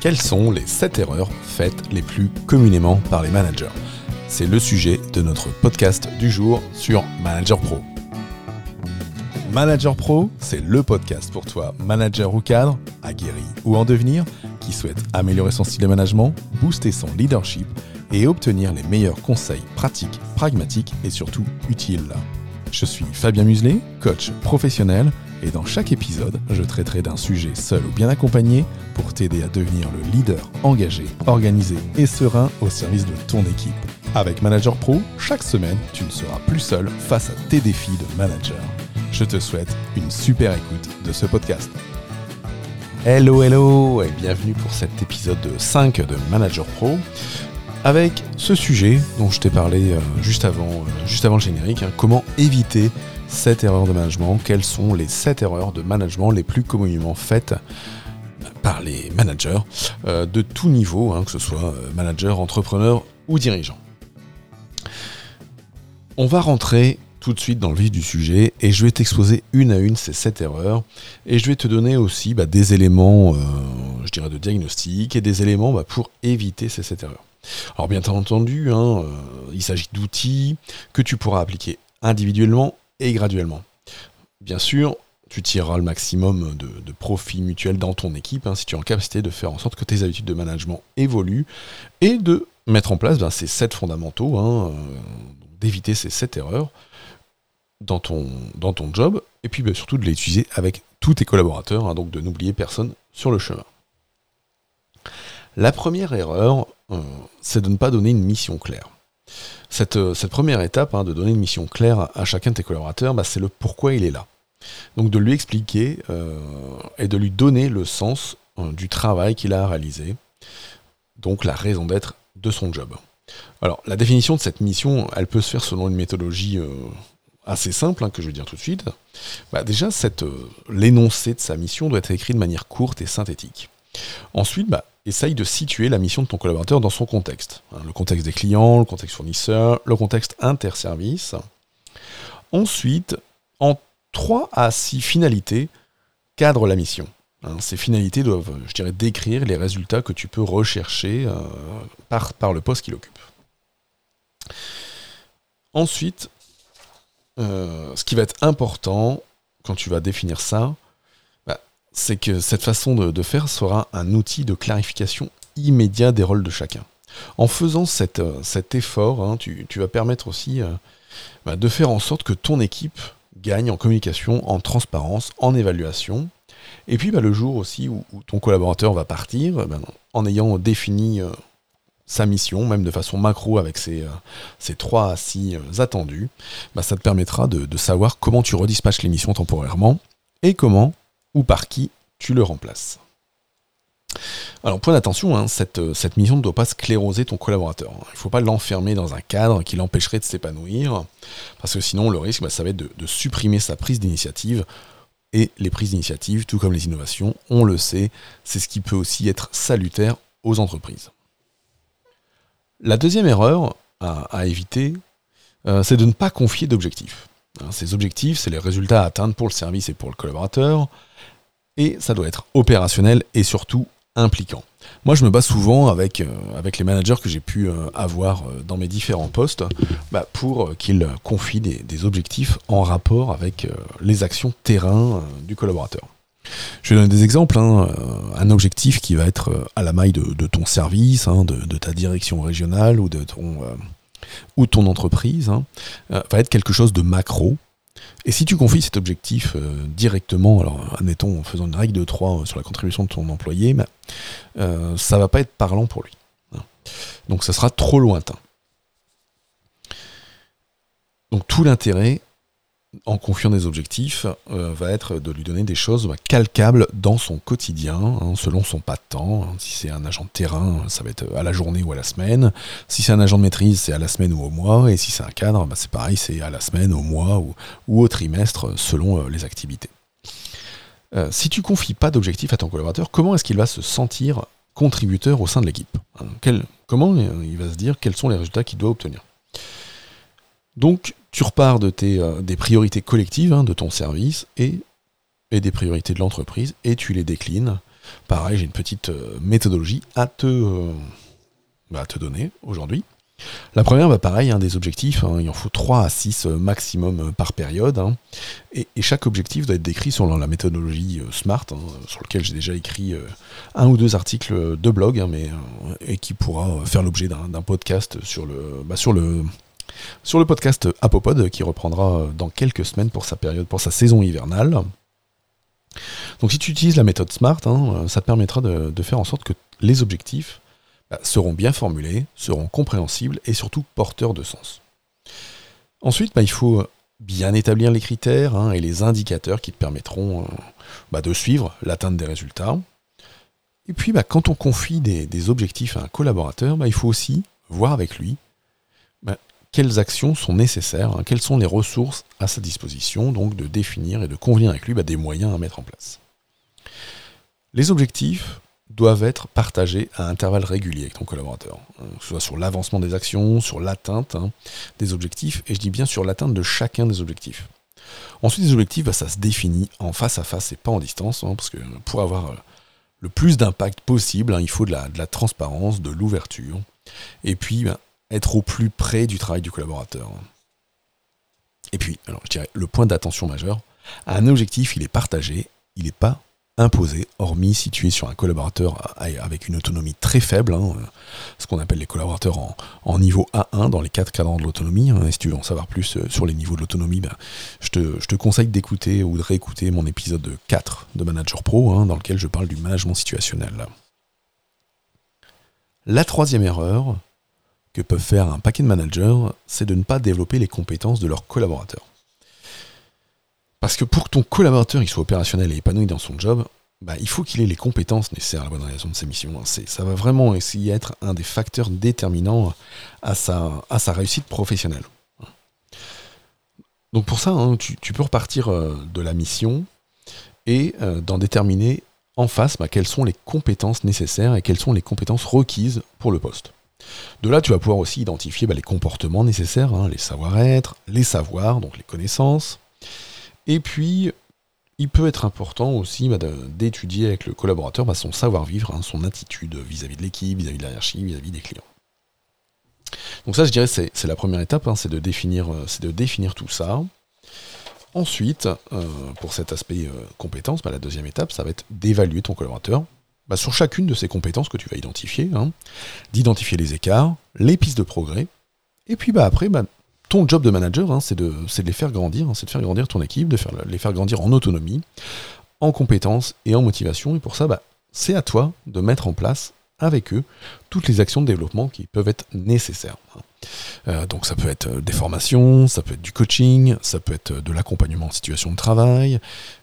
Quelles sont les 7 erreurs faites les plus communément par les managers? C'est le sujet de notre podcast du jour sur Manager Pro. Manager Pro, c'est le podcast pour toi, manager ou cadre, aguerri ou en devenir, qui souhaite améliorer son style de management, booster son leadership et obtenir les meilleurs conseils pratiques, pragmatiques et surtout utiles. Je suis Fabien Muselet, coach professionnel et dans chaque épisode, je traiterai d'un sujet seul ou bien accompagné pour t'aider à devenir le leader engagé, organisé et serein au service de ton équipe. Avec Manager Pro, chaque semaine, tu ne seras plus seul face à tes défis de manager. Je te souhaite une super écoute de ce podcast. Hello, hello et bienvenue pour cet épisode 5 de Manager Pro avec ce sujet dont je t'ai parlé euh, juste, avant, euh, juste avant le générique, hein, comment éviter 7 erreurs de management. Quelles sont les 7 erreurs de management les plus communément faites par les managers euh, de tout niveau, hein, que ce soit euh, manager, entrepreneur ou dirigeant? On va rentrer tout de suite dans le vif du sujet et je vais t'exposer une à une ces 7 erreurs et je vais te donner aussi bah, des éléments, euh, je dirais, de diagnostic et des éléments bah, pour éviter ces 7 erreurs. Alors bien entendu, hein, il s'agit d'outils que tu pourras appliquer individuellement et graduellement. Bien sûr, tu tireras le maximum de, profit mutuel dans ton équipe hein, si tu es en capacité de faire en sorte que tes habitudes de management évoluent et de mettre en place ben, ces sept fondamentaux, hein, euh, d'éviter ces sept erreurs dans ton, dans ton job et puis ben, surtout de les utiliser avec tous tes collaborateurs, hein, donc de n'oublier personne sur le chemin. La première erreur, euh, c'est de ne pas donner une mission claire. Euh, cette, première étape, hein, de donner une mission claire à, chacun de tes collaborateurs, bah, c'est le pourquoi il est là. Donc de lui expliquer euh, et de lui donner le sens euh, du travail qu'il a réalisé, donc la raison d'être de son job. Alors la définition de cette mission, elle peut se faire selon une méthodologie assez simple, hein, que je vais dire tout de suite. Bah, déjà, l'énoncé de sa mission doit être écrit de manière courte et synthétique. Ensuite, bah, essaye de situer la mission de ton collaborateur dans son contexte. Hein, le contexte des clients, le contexte fournisseur, le contexte interservice. Ensuite, en 3 à 6 finalités, cadre la mission. Hein, ces finalités doivent, je dirais, décrire les résultats que tu peux rechercher euh, par, le poste qu'il occupe. Ensuite, euh, ce qui va être important quand tu vas définir ça, c'est que cette façon de, faire sera un outil de clarification immédiat des rôles de chacun. En faisant euh, cet effort, hein, tu, vas permettre aussi euh, bah, de faire en sorte que ton équipe gagne en communication, en transparence, en évaluation. Et puis bah, le jour aussi où, ton collaborateur va partir, bah, en ayant défini euh, sa mission, même de façon macro avec ses, 3 à 6 attendus, ça te permettra de, de savoir comment tu redispatches les missions temporairement et comment ou par qui tu le remplaces. Alors point d'attention, hein, cette, cette, mission ne doit pas scléroser ton collaborateur. Il ne faut pas l'enfermer dans un cadre qui l'empêcherait de s'épanouir, parce que sinon le risque, bah, ça va être de, supprimer sa prise d'initiative. Et les prises d'initiative, tout comme les innovations, on le sait, c'est ce qui peut aussi être salutaire aux entreprises. La deuxième erreur à, éviter, euh, c'est de ne pas confier d'objectifs. Hein, ces objectifs, c'est les résultats à atteindre pour le service et pour le collaborateur et ça doit être opérationnel et surtout impliquant. Moi, je me bats souvent avec, euh, avec les managers que j'ai pu euh, avoir euh, dans mes différents postes bah, pour qu'ils confient des, objectifs en rapport avec les actions terrain du collaborateur. Je vais donner des exemples. Hein. Un objectif qui va être à la maille de, ton service, hein, de, ta direction régionale ou de ton, ou ton entreprise, hein, va être quelque chose de macro et si tu confies cet objectif euh, directement, alors admettons en faisant une règle de 3 euh, sur la contribution de ton employé, bah, euh, ça va pas être parlant pour lui. Hein. Donc ça sera trop lointain. Donc tout l'intérêt, en confiant des objectifs, euh, va être de lui donner des choses bah, calcables dans son quotidien, hein, selon son pas de temps. Hein. Si c'est un agent de terrain, ça va être à la journée ou à la semaine. Si c'est un agent de maîtrise, c'est à la semaine ou au mois. Et si c'est un cadre, bah, c'est pareil, c'est à la semaine, au mois ou, au trimestre, selon euh, les activités. Euh, si tu confies pas d'objectifs à ton collaborateur, comment est-ce qu'il va se sentir contributeur au sein de l'équipe hein, Comment il va se dire quels sont les résultats qu'il doit obtenir? Donc, tu repars de tes, euh, des priorités collectives hein, de ton service et, et des priorités de l'entreprise et tu les déclines. Pareil, j'ai une petite euh, méthodologie à te, euh, bah, te donner aujourd'hui. La première, bah pareil, hein, des objectifs, hein, il en faut 3 à 6 maximum par période. et, chaque objectif doit être décrit selon la méthodologie SMART, sur lequel j'ai déjà écrit un ou deux articles de blog, mais, et qui pourra faire l'objet d'un podcast sur le, bah, sur le, sur le podcast Apopod qui reprendra dans quelques semaines pour sa période, pour sa saison hivernale. Donc si tu utilises la méthode SMART, hein, ça te permettra de, faire en sorte que les objectifs bah, seront bien formulés, seront compréhensibles et surtout porteurs de sens. Ensuite, bah, il faut bien établir les critères hein, et les indicateurs qui te permettront euh, bah, de suivre l'atteinte des résultats. Et puis, quand on confie des, objectifs à un collaborateur, il faut aussi voir avec lui quelles actions sont nécessaires, hein, quelles sont les ressources à sa disposition, donc de définir et de convenir avec lui bah, des moyens à mettre en place. Les objectifs doivent être partagés à intervalles réguliers avec ton collaborateur, hein, que ce soit sur l'avancement des actions, sur l'atteinte hein, des objectifs, et je dis bien sur l'atteinte de chacun des objectifs. Ensuite, les objectifs, bah, ça se définit en face à face et pas en distance, parce que pour avoir euh, le plus d'impact possible, il faut de la, transparence, de l'ouverture, et puis bah, être au plus près du travail du collaborateur. Et puis, alors je dirais, le point d'attention majeur, un objectif, il est partagé, il n'est pas imposé, hormis si tu es sur un collaborateur avec une autonomie très faible, hein, ce qu'on appelle les collaborateurs en, niveau A1 dans les quatre cadrans de l'autonomie. Hein. et si tu veux en savoir plus euh, sur les niveaux de l'autonomie, ben, je, te, conseille d'écouter ou de réécouter mon épisode 4 de Manager Pro, hein, dans lequel je parle du management situationnel. La troisième erreur, que peuvent faire un paquet de managers, c'est de ne pas développer les compétences de leurs collaborateurs. Parce que pour que ton collaborateur soit opérationnel et épanoui dans son job, bah, il faut qu'il ait les compétences nécessaires à la bonne réalisation de ses missions. ça va vraiment essayer d'être un des facteurs déterminants à sa, à sa réussite professionnelle. Donc pour ça, hein, tu, peux repartir euh, de la mission et euh, d'en déterminer en face bah, quelles sont les compétences nécessaires et quelles sont les compétences requises pour le poste. De là, tu vas pouvoir aussi identifier bah, les comportements nécessaires, hein, les savoir-être, les savoirs, donc les connaissances. Et puis, il peut être important aussi bah, d'étudier avec le collaborateur bah, son savoir-vivre, hein, son attitude vis-à-vis de l'équipe, vis-à-vis de la hiérarchie, vis-à-vis des clients. Donc ça, je dirais, c'est, la première étape, hein, c'est, de définir, euh, c'est de définir tout ça. Ensuite, euh, pour cet aspect euh, compétence, la deuxième étape, ça va être d'évaluer ton collaborateur bah, sur chacune de ces compétences que tu vas identifier, hein, d'identifier les écarts, les pistes de progrès, et puis bah, après, bah, ton job de manager, hein, c'est de, de, les faire grandir, hein, c'est de faire grandir ton équipe, de les faire grandir en autonomie, en compétences et en motivation, et pour ça, bah, c'est à toi de mettre en place avec eux toutes les actions de développement qui peuvent être nécessaires. Euh, donc ça peut être euh, des formations, ça peut être du coaching, ça peut être de l'accompagnement en situation de travail,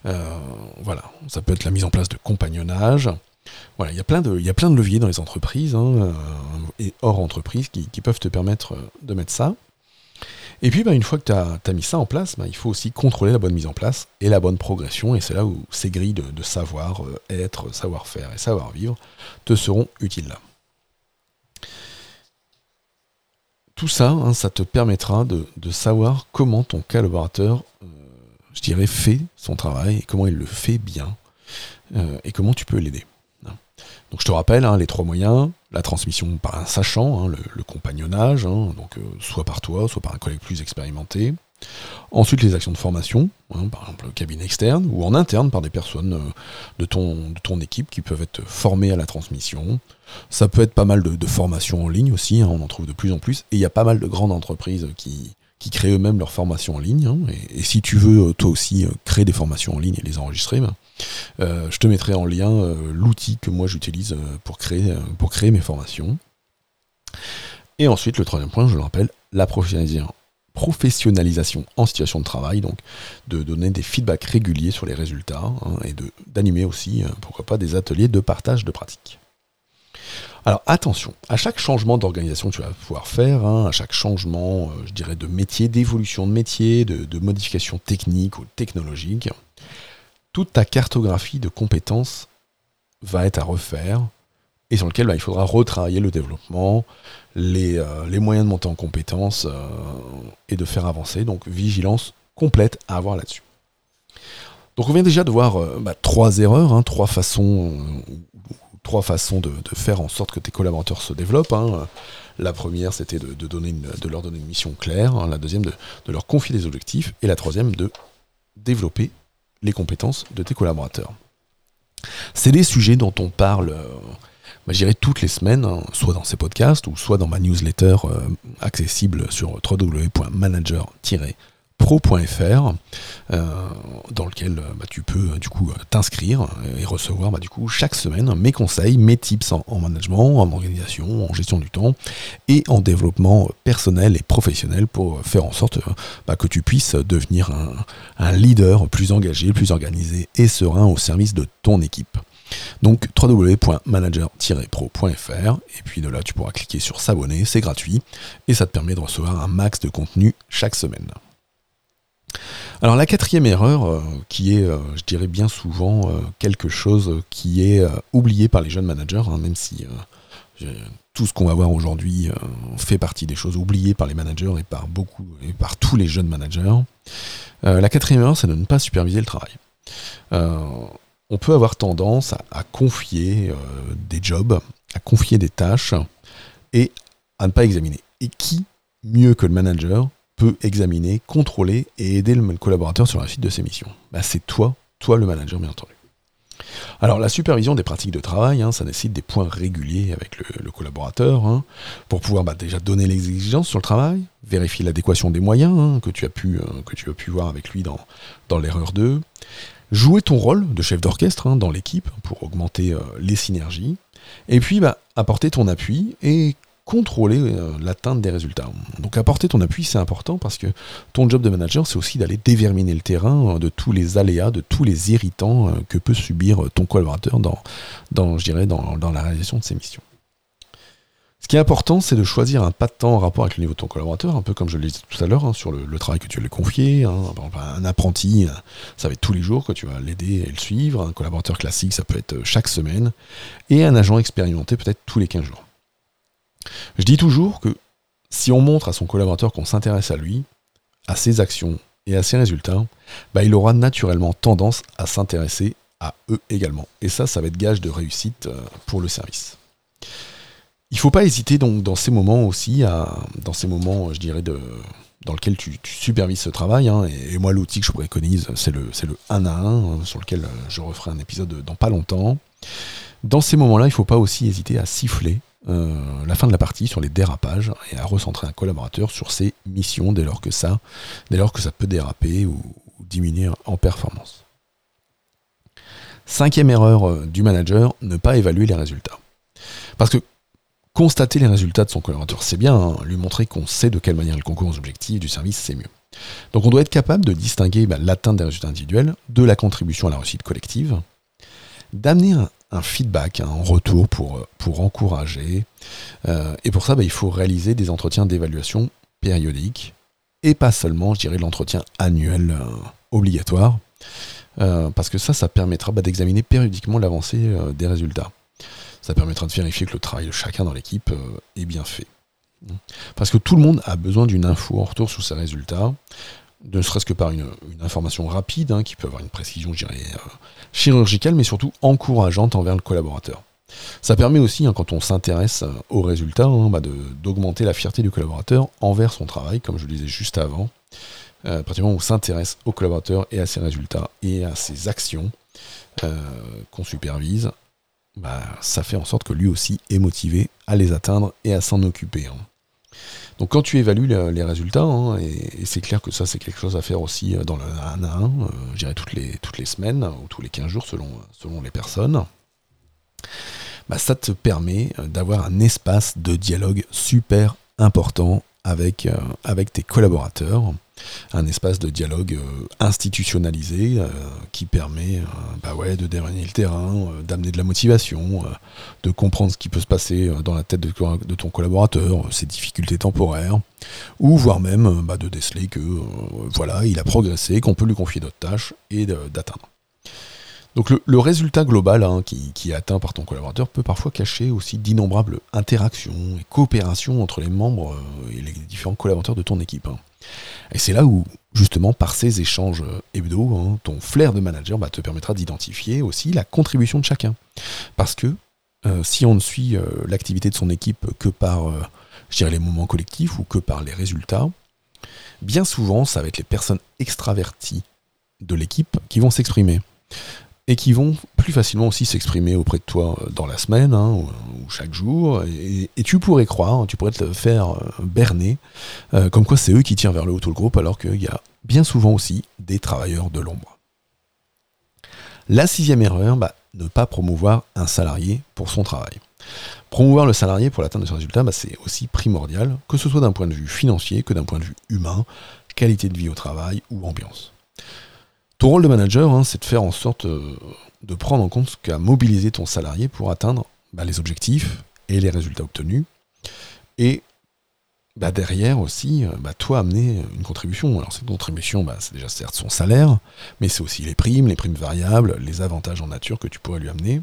euh, voilà, ça peut être la mise en place de compagnonnage, voilà, il y, a plein de, leviers dans les entreprises hein, euh, et hors entreprise qui, peuvent te permettre euh, de mettre ça. Et puis, bah, une fois que tu as, mis ça en place, bah, il faut aussi contrôler la bonne mise en place et la bonne progression. Et c'est là où ces grilles de, savoir euh, être, savoir-faire et savoir-vivre te seront utiles. Tout ça, hein, ça te permettra de, savoir comment ton collaborateur, je dirais, fait son travail et comment il le fait bien et comment tu peux l'aider. Donc je te rappelle hein, les trois moyens, la transmission par un sachant, hein, le, compagnonnage, hein, donc euh, soit par toi, soit par un collègue plus expérimenté. Ensuite les actions de formation, par exemple le cabinet externe, ou en interne par des personnes euh, de, ton, équipe qui peuvent être formées à la transmission. Ça peut être pas mal de, formations en ligne aussi, on en trouve de plus en plus, et il y a pas mal de grandes entreprises qui, créent eux-mêmes leurs formations en ligne. Et, si tu veux, euh, toi aussi, créer des formations en ligne et les enregistrer, ben, je te mettrai en lien l'outil que moi j'utilise pour, créer, pour créer mes formations. Et ensuite, le troisième point, je le rappelle, la professionnalisation, en situation de travail, donc de donner des feedbacks réguliers sur les résultats hein, et d'animer aussi, euh, pourquoi pas, des ateliers de partage de pratiques. Alors attention, à chaque changement d'organisation que tu vas pouvoir faire, hein, à chaque changement, euh, je dirais, de métier, d'évolution de métier, de, de modification technique ou technologique, toute ta cartographie de compétences va être à refaire et sur lequel bah, il faudra retravailler le développement, les, euh, moyens de monter en compétences euh, et de faire avancer. Donc vigilance complète à avoir là-dessus. Donc on vient déjà de voir euh, bah, trois erreurs, hein, trois façons, de, faire en sorte que tes collaborateurs se développent. Hein. La première, c'était de leur donner une mission claire. Hein. La deuxième, de, leur confier des objectifs. Et la troisième, de développer les compétences de tes collaborateurs. C'est des sujets dont on parle bah, je dirais toutes les semaines, hein, soit dans ces podcasts ou soit dans ma newsletter euh, accessible sur www.manager- pro.fr euh, dans lequel euh, bah, tu peux euh, du coup t'inscrire et recevoir bah, du coup chaque semaine mes conseils, mes tips en, management, en organisation, en gestion du temps et en développement personnel et professionnel pour faire en sorte bah, que tu puisses devenir un, un leader plus engagé, plus organisé et serein au service de ton équipe. Donc www.manager-pro.fr et puis de là tu pourras cliquer sur s'abonner, c'est gratuit et ça te permet de recevoir un max de contenu chaque semaine. Alors la quatrième erreur, euh, qui est, euh, je dirais bien souvent, euh, quelque chose qui est oublié par les jeunes managers, hein, même si tout ce qu'on va voir aujourd'hui fait partie des choses oubliées par les managers et par beaucoup et par tous les jeunes managers. la quatrième erreur, c'est de ne pas superviser le travail. on peut avoir tendance à confier des jobs, à confier des tâches et à ne pas examiner. Et qui mieux que le manager peut examiner, contrôler et aider le collaborateur sur la suite de ses missions. Bah, C'est toi, toi le manager bien entendu. Alors la supervision des pratiques de travail, hein, ça nécessite des points réguliers avec le, collaborateur hein, pour pouvoir bah, déjà donner les exigences sur le travail, vérifier l'adéquation des moyens hein, que, tu as pu, euh, que tu as pu voir avec lui dans, dans l'erreur 2, jouer ton rôle de chef d'orchestre dans l'équipe pour augmenter euh, les synergies, et puis bah, apporter ton appui et contrôler euh, l'atteinte des résultats. Donc apporter ton appui, c'est important parce que ton job de manager, c'est aussi d'aller déverminer le terrain euh, de tous les aléas, de tous les irritants euh, que peut subir ton collaborateur dans, dans je dirais, dans, la réalisation de ses missions. Ce qui est important, c'est de choisir un pas de temps en rapport avec le niveau de ton collaborateur, un peu comme je le disais tout à l'heure, hein, sur le, travail que tu lui confier. Hein. un apprenti, ça va être tous les jours que tu vas l'aider et le suivre. Un collaborateur classique, ça peut être chaque semaine. Et un agent expérimenté, peut-être tous les 15 jours. Je dis toujours que si on montre à son collaborateur qu'on s'intéresse à lui, à ses actions et à ses résultats, bah, il aura naturellement tendance à s'intéresser à eux également. Et ça, ça va être gage de réussite euh, pour le service. Il ne faut pas hésiter donc dans ces moments aussi, à, dans ces moments, je dirais, dans lesquels tu, supervises ce travail, hein, et, moi l'outil que je préconise, c'est le, c'est le 1 à 1, hein, sur lequel euh, je referai un épisode dans pas longtemps. Dans ces moments-là, il ne faut pas aussi hésiter à siffler euh, la fin de la partie sur les dérapages et à recentrer un collaborateur sur ses missions dès lors que ça, peut déraper ou, diminuer en performance. Cinquième erreur euh, du manager, ne pas évaluer les résultats. Parce que constater les résultats de son collaborateur, c'est bien, hein. lui montrer qu'on sait de quelle manière il concourt aux objectifs du service, c'est mieux. Donc on doit être capable de distinguer bah, l'atteinte des résultats individuels de la contribution à la réussite collective, d'amener un, un feedback, un retour pour, pour encourager. Euh, et pour ça, bah, il faut réaliser des entretiens d'évaluation périodiques et pas seulement, je dirais, l'entretien annuel euh, obligatoire. Euh, parce que ça, ça permettra bah, d'examiner périodiquement l'avancée des résultats. Ça permettra de vérifier que le travail de chacun dans l'équipe est bien fait. Parce que tout le monde a besoin d'une info en retour sur ses résultats ne serait-ce que par une, information rapide, hein, qui peut avoir une précision, je dirais, euh, chirurgicale, mais surtout encourageante envers le collaborateur. Ça permet aussi, hein, quand on s'intéresse euh, aux résultats, hein, bah, d'augmenter la fierté du collaborateur envers son travail, comme je le disais juste avant. Euh, à on s'intéresse au collaborateur et à ses résultats et à ses actions qu'on supervise, bah, ça fait en sorte que lui aussi est motivé à les atteindre et à s'en occuper. Donc quand tu évalues les résultats, hein, et, c'est clair que ça c'est quelque chose à faire aussi euh, dans le 1 à 1, euh, je dirais toutes les, toutes les semaines ou tous les 15 jours selon, selon les personnes, bah, ça te permet euh, d'avoir un espace de dialogue super important avec, avec tes collaborateurs un espace de dialogue euh, institutionnalisé euh, qui permet euh, bah ouais, de dérainer le terrain, d'amener de la motivation, de comprendre ce qui peut se passer dans la tête de, ton collaborateur, ses difficultés temporaires, ou voire même bah, de déceler que voilà, il a progressé, qu'on peut lui confier d'autres tâches et d'atteindre. Donc le, résultat global hein, qui, qui, est atteint par ton collaborateur peut parfois cacher aussi d'innombrables interactions et coopérations entre les membres et les différents collaborateurs de ton équipe. Hein. Et c'est là où, justement, par ces échanges hebdo, hein, ton flair de manager bah, te permettra d'identifier aussi la contribution de chacun. Parce que euh, si on ne suit euh, l'activité de son équipe que par, euh, les moments collectifs ou que par les résultats, bien souvent, ça va être les personnes extraverties de l'équipe qui vont s'exprimer et qui vont plus facilement aussi s'exprimer auprès de toi euh, dans la semaine hein, ou, chaque jour. Et, tu pourrais croire, tu pourrais te faire euh, berner, euh, comme quoi c'est eux qui tirent vers le haut tout le groupe, alors qu'il y a bien souvent aussi des travailleurs de l'ombre. La sixième erreur, bah, ne pas promouvoir un salarié pour son travail. Promouvoir le salarié pour l'atteinte de ses résultats, bah, c'est aussi primordial, que ce soit d'un point de vue financier que d'un point de vue humain, qualité de vie au travail ou ambiance. Ton rôle de manager, hein, c'est de faire en sorte euh, de prendre en compte ce qu'a mobilisé ton salarié pour atteindre bah, les objectifs et les résultats obtenus. Et bah, derrière aussi, euh, bah, toi amener une contribution. Alors cette contribution, c'est déjà certes son salaire, mais c'est aussi les primes, les primes variables, les avantages en nature que tu pourrais lui amener.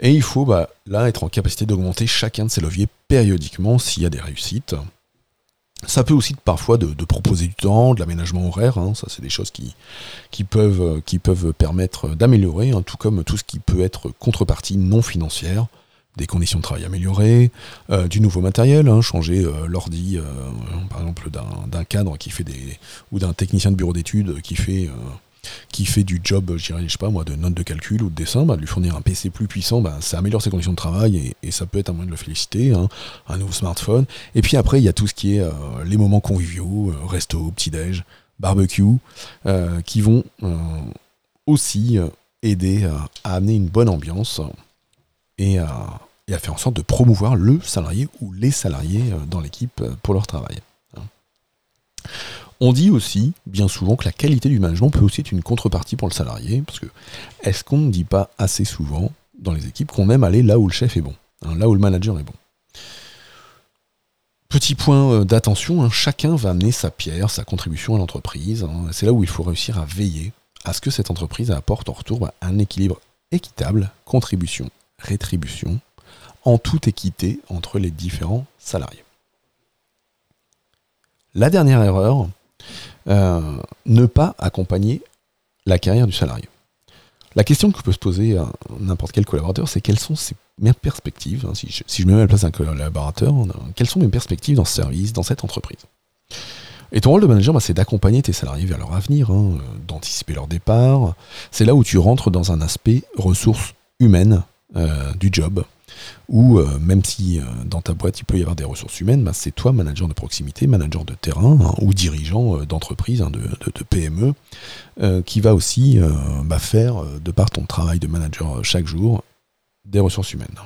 Et il faut là être en capacité d'augmenter chacun de ces leviers périodiquement s'il y a des réussites. Ça peut aussi parfois de, proposer du temps, de l'aménagement horaire, hein. ça c'est des choses qui, qui, peuvent, qui peuvent permettre d'améliorer, hein, tout comme tout ce qui peut être contrepartie non financière, des conditions de travail améliorées, euh, du nouveau matériel, hein, changer euh, l'ordi, euh, par exemple d'un cadre qui fait des. ou d'un technicien de bureau d'études qui fait qui fait du job, je sais pas moi, de notes de calcul ou de dessin, bah, de lui fournir un PC plus puissant, bah, ça améliore ses conditions de travail et, ça peut être un moyen de le féliciter, hein, un nouveau smartphone. Et puis après, il y a tout ce qui est euh, les moments conviviaux, euh, resto, petit-déj, barbecue, euh, qui vont aussi aider à amener une bonne ambiance et à, et à faire en sorte de promouvoir le salarié ou les salariés dans l'équipe pour leur travail. On dit aussi, bien souvent, que la qualité du management peut aussi être une contrepartie pour le salarié, parce que est-ce qu'on ne dit pas assez souvent dans les équipes qu'on aime aller là où le chef est bon, hein, là où le manager est bon? Petit point euh, d'attention, hein, chacun va amener sa pierre, sa contribution à l'entreprise. Hein. c'est là où il faut réussir à veiller à ce que cette entreprise apporte en retour bah, un équilibre équitable, contribution, rétribution, en toute équité entre les différents salariés. La dernière erreur, euh, ne pas accompagner la carrière du salarié. La question que peut se poser à n'importe quel collaborateur, c'est quelles sont ses perspectives, hein, si, je, me mets à la place d'un collaborateur, quelles sont mes perspectives dans ce service, dans cette entreprise? Et ton rôle de manager, bah, c'est d'accompagner tes salariés vers leur avenir, hein, d'anticiper leur départ. C'est là où tu rentres dans un aspect ressources humaines euh, du job ou euh, même si euh, dans ta boîte il peut y avoir des ressources humaines, bah, c'est toi, manager de proximité, manager de terrain hein, ou dirigeant euh, d'entreprise, hein, de, PME, qui va aussi bah, faire, de par ton travail de manager chaque jour, des ressources humaines.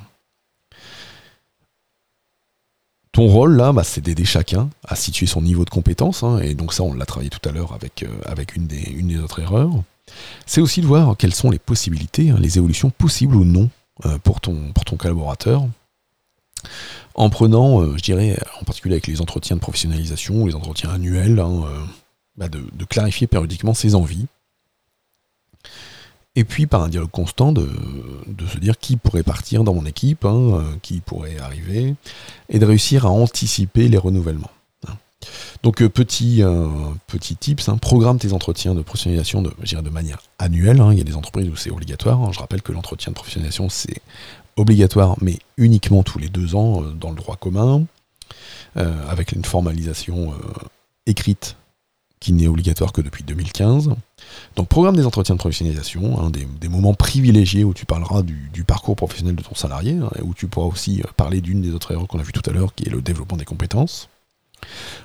Ton rôle là, bah, c'est d'aider chacun à situer son niveau de compétence, hein, et donc ça on l'a travaillé tout à l'heure avec, une, des, autres erreurs. C'est aussi de voir quelles sont les possibilités, les évolutions possibles ou non pour, ton, pour ton collaborateur en prenant, euh, je dirais, en particulier avec les entretiens de professionnalisation, les entretiens annuels, hein, euh, bah, de, clarifier périodiquement ses envies. Et puis par un dialogue constant de, se dire qui pourrait partir dans mon équipe, hein, qui pourrait arriver, et de réussir à anticiper les renouvellements. Donc euh, petit, euh, petit tips, hein, programme tes entretiens de professionnalisation de, manière annuelle. Hein. il y a des entreprises où c'est obligatoire. Hein. je rappelle que l'entretien de professionnalisation c'est obligatoire, mais uniquement tous les deux ans euh, dans le droit commun, avec une formalisation écrite qui n'est obligatoire que depuis 2015. Donc programme des entretiens de professionnalisation, des, moments privilégiés où tu parleras du, parcours professionnel de ton salarié, où tu pourras aussi parler d'une des autres erreurs qu'on a vues tout à l'heure, qui est le développement des compétences.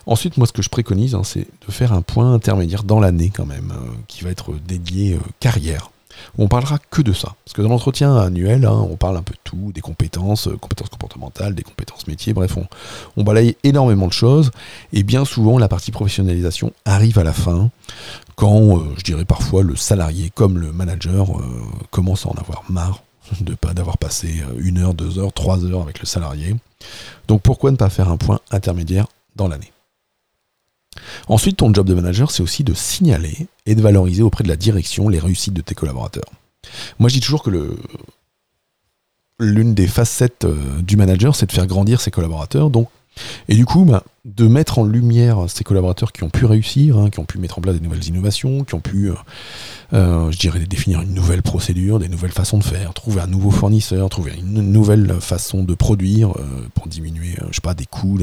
Ensuite, moi, ce que je préconise, hein, c'est de faire un point intermédiaire dans l'année quand même, euh, qui va être dédié euh, carrière. on parlera que de ça. Parce que dans l'entretien annuel, hein, on parle un peu de tout, des compétences, euh, compétences comportementales, des compétences métiers, bref, on, on, balaye énormément de choses, et bien souvent la partie professionnalisation arrive à la fin, quand, je dirais parfois, le salarié comme le manager commence à en avoir marre de pas d'avoir passé une heure, deux heures, trois heures avec le salarié. Donc pourquoi ne pas faire un point intermédiaire l'année Ensuite, ton job de manager, c'est aussi de signaler et de valoriser auprès de la direction les réussites de tes collaborateurs. Moi, je dis toujours que l'une des facettes euh, du manager, c'est de faire grandir ses collaborateurs. Donc, et du coup, bah, de mettre en lumière ces collaborateurs qui ont pu réussir, hein, qui ont pu mettre en place des nouvelles innovations, qui ont pu, euh, euh, je dirais, définir une nouvelle procédure, des nouvelles façons de faire, trouver un nouveau fournisseur, trouver une nouvelle façon de produire pour diminuer, je sais pas, des coûts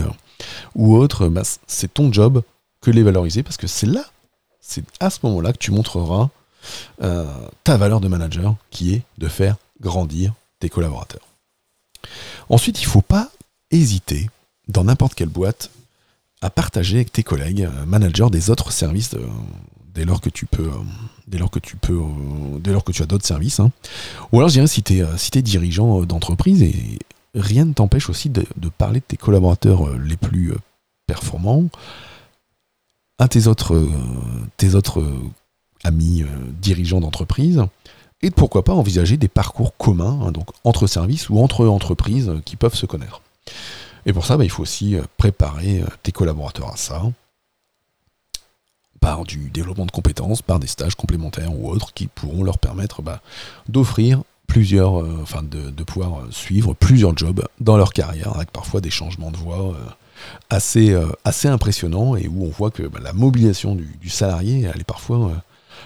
ou autre. Bah, c'est ton job que les valoriser parce que c'est là, c'est à ce moment-là que tu montreras euh, ta valeur de manager qui est de faire grandir tes collaborateurs. Ensuite, il ne faut pas hésiter dans n'importe quelle boîte à partager avec tes collègues euh, managers des autres services dès lors que tu peux euh, dès lors que tu peux dès lors que tu as d'autres services hein. ou alors je dirais si tu es, dirigeant d'entreprise et rien ne t'empêche aussi de, parler de tes collaborateurs les plus performants à tes autres, euh, euh, amis euh, dirigeants d'entreprise, et pourquoi pas envisager des parcours communs, hein, donc entre services ou entre entreprises qui peuvent se connaître. Et pour ça, bah, il faut aussi préparer tes collaborateurs à ça, par du développement de compétences, par des stages complémentaires ou autres qui pourront leur permettre bah, d'offrir plusieurs, enfin de, pouvoir suivre plusieurs jobs dans leur carrière, avec parfois des changements de voie assez, euh, assez impressionnant et où on voit que bah, la mobilisation du, salarié, elle est parfois euh,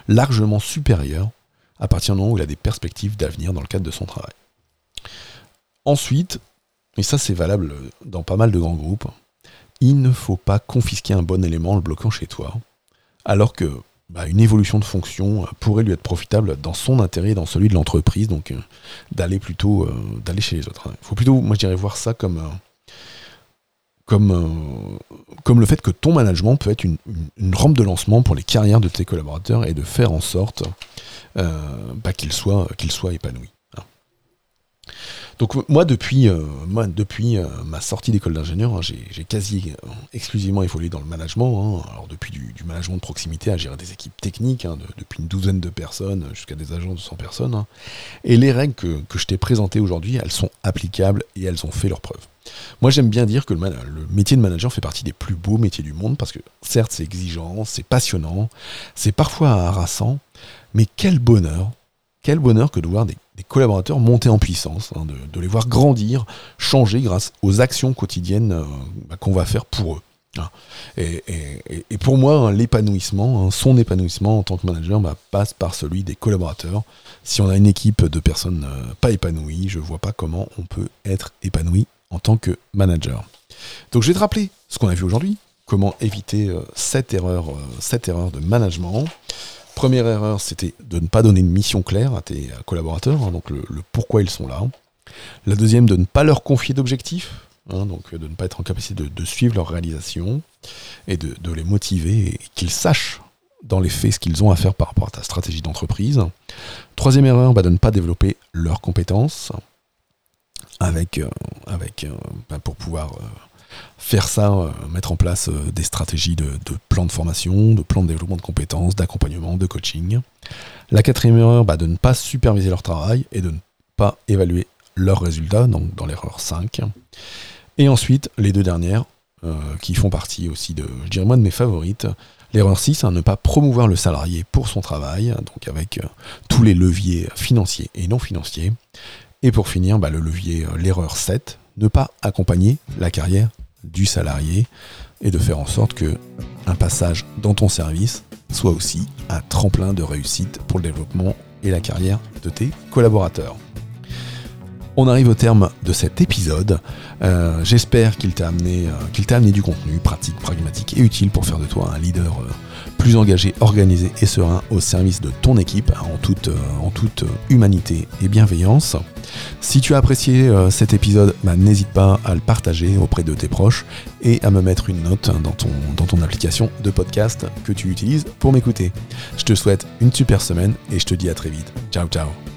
largement supérieure à partir du moment où il a des perspectives d'avenir dans le cadre de son travail. Ensuite, et ça c'est valable dans pas mal de grands groupes, il ne faut pas confisquer un bon élément en le bloquant chez toi, alors que bah, une évolution de fonction euh, pourrait lui être profitable dans son intérêt et dans celui de l'entreprise, donc d'aller plutôt d'aller chez les autres. Il faut plutôt, moi je dirais, voir ça comme comme, euh, comme le fait que ton management peut être une, rampe de lancement pour les carrières de tes collaborateurs et de faire en sorte euh, bah, qu'ils soient, qu'ils soient épanouis. Hein. Donc moi depuis, euh, moi, depuis ma sortie d'école d'ingénieur, hein, j'ai quasi exclusivement évolué dans le management. Hein. alors depuis du, management de proximité à gérer des équipes techniques, depuis une douzaine de personnes jusqu'à des agents de 100 personnes. Et les règles que, je t'ai présentées aujourd'hui, elles sont applicables et elles ont fait leurs preuves. Moi, j'aime bien dire que le, métier de manager fait partie des plus beaux métiers du monde parce que, certes, c'est exigeant, c'est passionnant, c'est parfois harassant, mais quel bonheur, quel bonheur que de voir des, collaborateurs monter en puissance, hein, de, les voir grandir, changer grâce aux actions quotidiennes euh, bah, qu'on va faire pour eux. Hein. Et, pour moi, hein, l'épanouissement, son épanouissement en tant que manager bah, passe par celui des collaborateurs. Si on a une équipe de personnes euh, pas épanouies, je ne vois pas comment on peut être épanoui en tant que manager. Donc je vais te rappeler ce qu'on a vu aujourd'hui, comment éviter euh, cette, erreur, cette erreur de management. Première erreur, c'était de ne pas donner une mission claire à tes collaborateurs, hein, donc le, pourquoi ils sont là. La deuxième, de ne pas leur confier d'objectifs, hein, donc de ne pas être en capacité de, suivre leur réalisation et de, les motiver et qu'ils sachent dans les faits ce qu'ils ont à faire par rapport à ta stratégie d'entreprise. Troisième erreur, bah, de ne pas développer leurs compétences avec, euh, euh, bah, pour pouvoir euh, faire ça, mettre en place des stratégies de, plan de formation, de plan de développement de compétences, d'accompagnement, de coaching. La quatrième erreur, bah, de ne pas superviser leur travail et de ne pas évaluer leurs résultats, donc dans l'erreur 5. Et ensuite, les deux dernières, qui font partie aussi de, je dirais moi, de mes favorites. L'erreur 6, hein, ne pas promouvoir le salarié pour son travail, donc avec tous les leviers financiers et non financiers. Et pour finir, bah, le levier, euh, l'erreur 7, ne pas accompagner la carrière du salarié et de faire en sorte que un passage dans ton service soit aussi un tremplin de réussite pour le développement et la carrière de tes collaborateurs. On arrive au terme de cet épisode. Euh, j'espère qu'il t'a amené, euh, qu'il t'a amené du contenu pratique, pragmatique et utile pour faire de toi un leader plus engagé, organisé et serein au service de ton équipe toute, en toute humanité et bienveillance. Si tu as apprécié cet épisode, bah, n'hésite pas à le partager auprès de tes proches et à me mettre une note dans ton, dans ton application de podcast que tu utilises pour m'écouter. Je te souhaite une super semaine et je te dis à très vite. Ciao ciao